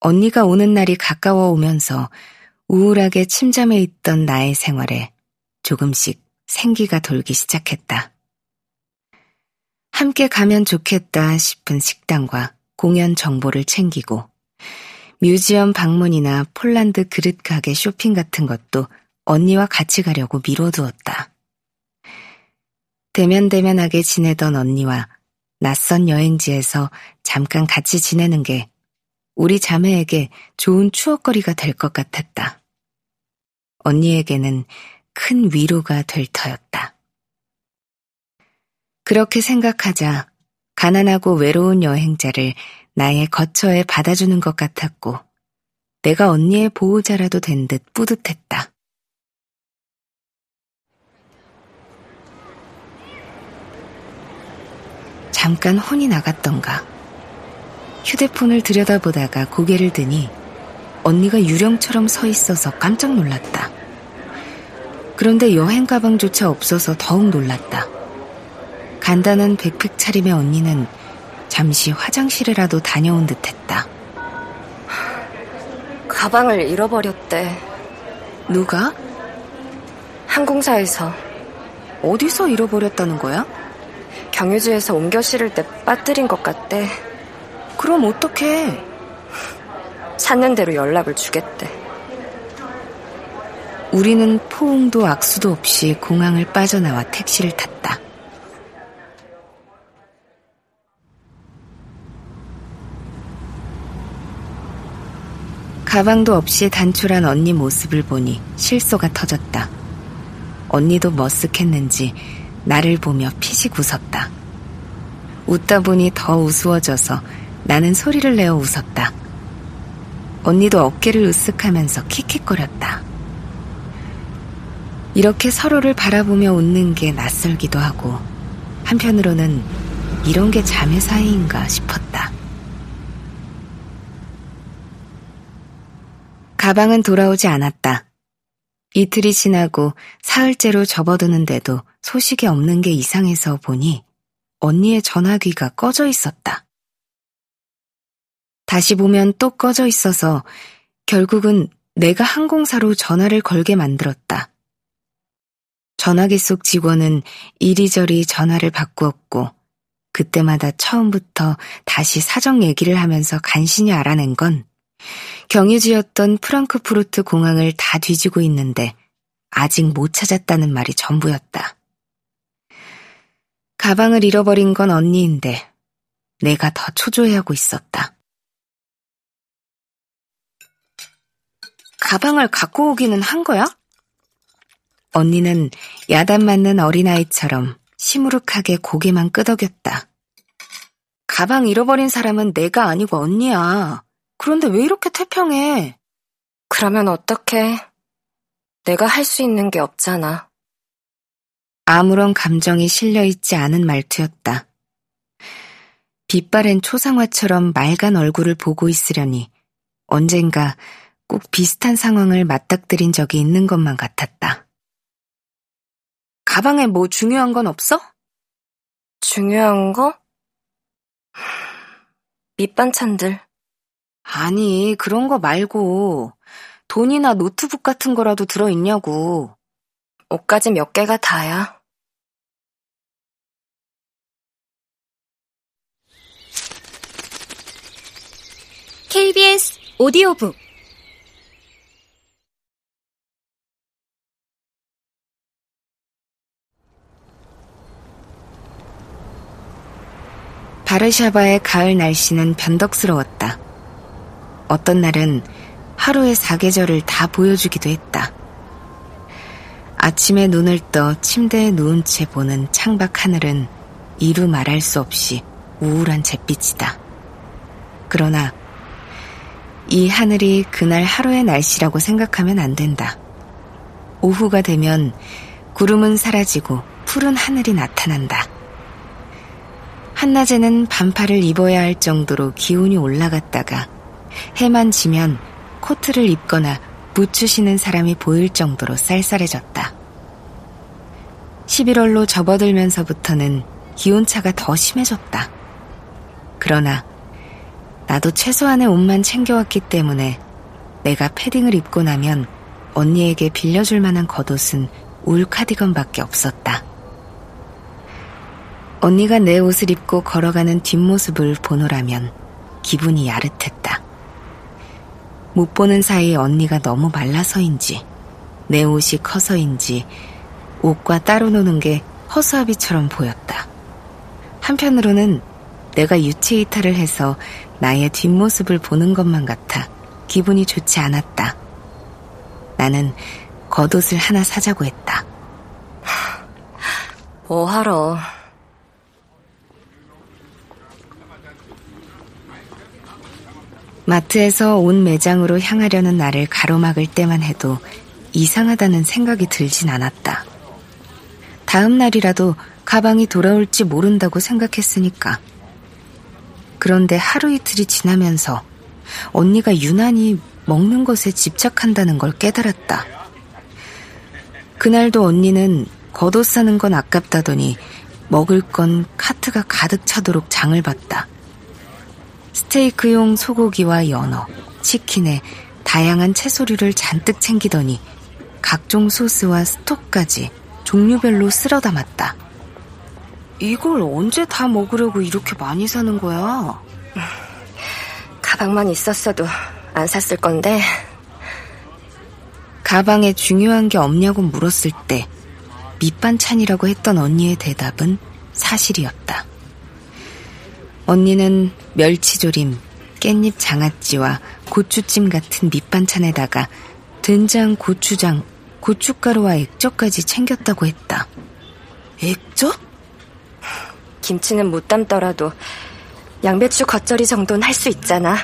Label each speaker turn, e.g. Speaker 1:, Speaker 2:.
Speaker 1: 언니가 오는 날이 가까워 오면서 우울하게 침잠해 있던 나의 생활에 조금씩 생기가 돌기 시작했다. 함께 가면 좋겠다 싶은 식당과 공연 정보를 챙기고 뮤지엄 방문이나 폴란드 그릇 가게 쇼핑 같은 것도 언니와 같이 가려고 미뤄두었다. 대면대면하게 지내던 언니와 낯선 여행지에서 잠깐 같이 지내는 게 우리 자매에게 좋은 추억거리가 될 것 같았다. 언니에게는 큰 위로가 될 터였다. 그렇게 생각하자 가난하고 외로운 여행자를 나의 거처에 받아주는 것 같았고 내가 언니의 보호자라도 된 듯 뿌듯했다. 잠깐 혼이 나갔던가. 휴대폰을 들여다보다가 고개를 드니 언니가 유령처럼 서 있어서 깜짝 놀랐다. 그런데 여행 가방조차 없어서 더욱 놀랐다. 간단한 백팩 차림의 언니는 잠시 화장실에라도 다녀온 듯 했다.
Speaker 2: 가방을 잃어버렸대.
Speaker 1: 누가?
Speaker 2: 항공사에서.
Speaker 1: 어디서 잃어버렸다는 거야?
Speaker 2: 경유지에서 옮겨 실을 때 빠뜨린 것 같대.
Speaker 1: 그럼 어떡해?
Speaker 2: 찾는 대로 연락을 주겠대.
Speaker 1: 우리는 포옹도 악수도 없이 공항을 빠져나와 택시를 탔다. 가방도 없이 단출한 언니 모습을 보니 실소가 터졌다. 언니도 머쓱했는지 나를 보며 피식 웃었다. 웃다 보니 더 우스워져서 나는 소리를 내어 웃었다. 언니도 어깨를 으쓱하면서 킥킥거렸다. 이렇게 서로를 바라보며 웃는 게 낯설기도 하고 한편으로는 이런 게 자매 사이인가 싶었다. 가방은 돌아오지 않았다. 이틀이 지나고 사흘째로 접어드는데도 소식이 없는 게 이상해서 보니 언니의 전화기가 꺼져 있었다. 다시 보면 또 꺼져 있어서 결국은 내가 항공사로 전화를 걸게 만들었다. 전화기 속 직원은 이리저리 전화를 바꾸었고 그때마다 처음부터 다시 사정 얘기를 하면서 간신히 알아낸 건 경유지였던 프랑크푸르트 공항을 다 뒤지고 있는데 아직 못 찾았다는 말이 전부였다. 가방을 잃어버린 건 언니인데 내가 더 초조해하고 있었다. 가방을 갖고 오기는 한 거야? 언니는 야단 맞는 어린아이처럼 시무룩하게 고개만 끄덕였다. 가방 잃어버린 사람은 내가 아니고 언니야. 그런데 왜 이렇게 태평해?
Speaker 2: 그러면 어떡해? 내가 할 수 있는 게 없잖아.
Speaker 1: 아무런 감정이 실려있지 않은 말투였다. 빛바랜 초상화처럼 맑은 얼굴을 보고 있으려니 언젠가 꼭 비슷한 상황을 맞닥뜨린 적이 있는 것만 같았다. 가방에 뭐 중요한 건 없어?
Speaker 2: 중요한 거? 밑반찬들.
Speaker 1: 아니, 그런 거 말고 돈이나 노트북 같은 거라도 들어있냐고.
Speaker 2: 옷까지 몇 개가 다야.
Speaker 3: KBS 오디오북
Speaker 1: 바르샤바의 가을 날씨는 변덕스러웠다. 어떤 날은 하루의 사계절을 다 보여주기도 했다. 아침에 눈을 떠 침대에 누운 채 보는 창밖 하늘은 이루 말할 수 없이 우울한 잿빛이다. 그러나 이 하늘이 그날 하루의 날씨라고 생각하면 안 된다. 오후가 되면 구름은 사라지고 푸른 하늘이 나타난다. 한낮에는 반팔을 입어야 할 정도로 기온이 올라갔다가 해만 지면 코트를 입거나 부츠 신는 사람이 보일 정도로 쌀쌀해졌다. 11월로 접어들면서부터는 기온차가 더 심해졌다. 그러나 나도 최소한의 옷만 챙겨왔기 때문에 내가 패딩을 입고 나면 언니에게 빌려줄 만한 겉옷은 울 카디건밖에 없었다. 언니가 내 옷을 입고 걸어가는 뒷모습을 보노라면 기분이 야릇했다. 못 보는 사이에 언니가 너무 말라서인지 내 옷이 커서인지 옷과 따로 노는 게 허수아비처럼 보였다. 한편으로는 내가 유체 이탈을 해서 나의 뒷모습을 보는 것만 같아 기분이 좋지 않았다. 나는 겉옷을 하나 사자고 했다.
Speaker 2: 뭐하러.
Speaker 1: 마트에서 옷 매장으로 향하려는 나를 가로막을 때만 해도 이상하다는 생각이 들진 않았다. 다음 날이라도 가방이 돌아올지 모른다고 생각했으니까. 그런데 하루 이틀이 지나면서 언니가 유난히 먹는 것에 집착한다는 걸 깨달았다. 그날도 언니는 겉옷 사는 건 아깝다더니 먹을 건 카트가 가득 차도록 장을 봤다. 스테이크용 소고기와 연어, 치킨에 다양한 채소류를 잔뜩 챙기더니 각종 소스와 스톡까지 종류별로 쓸어 담았다. 이걸 언제 다 먹으려고 이렇게 많이 사는 거야?
Speaker 2: 가방만 있었어도 안 샀을 건데.
Speaker 1: 가방에 중요한 게 없냐고 물었을 때 밑반찬이라고 했던 언니의 대답은 사실이었다. 언니는 멸치조림, 깻잎 장아찌와 고추찜 같은 밑반찬에다가 된장, 고추장, 고춧가루와 액젓까지 챙겼다고 했다. 액젓?
Speaker 2: 김치는 못 담더라도 양배추 겉절이 정도는 할 수 있잖아.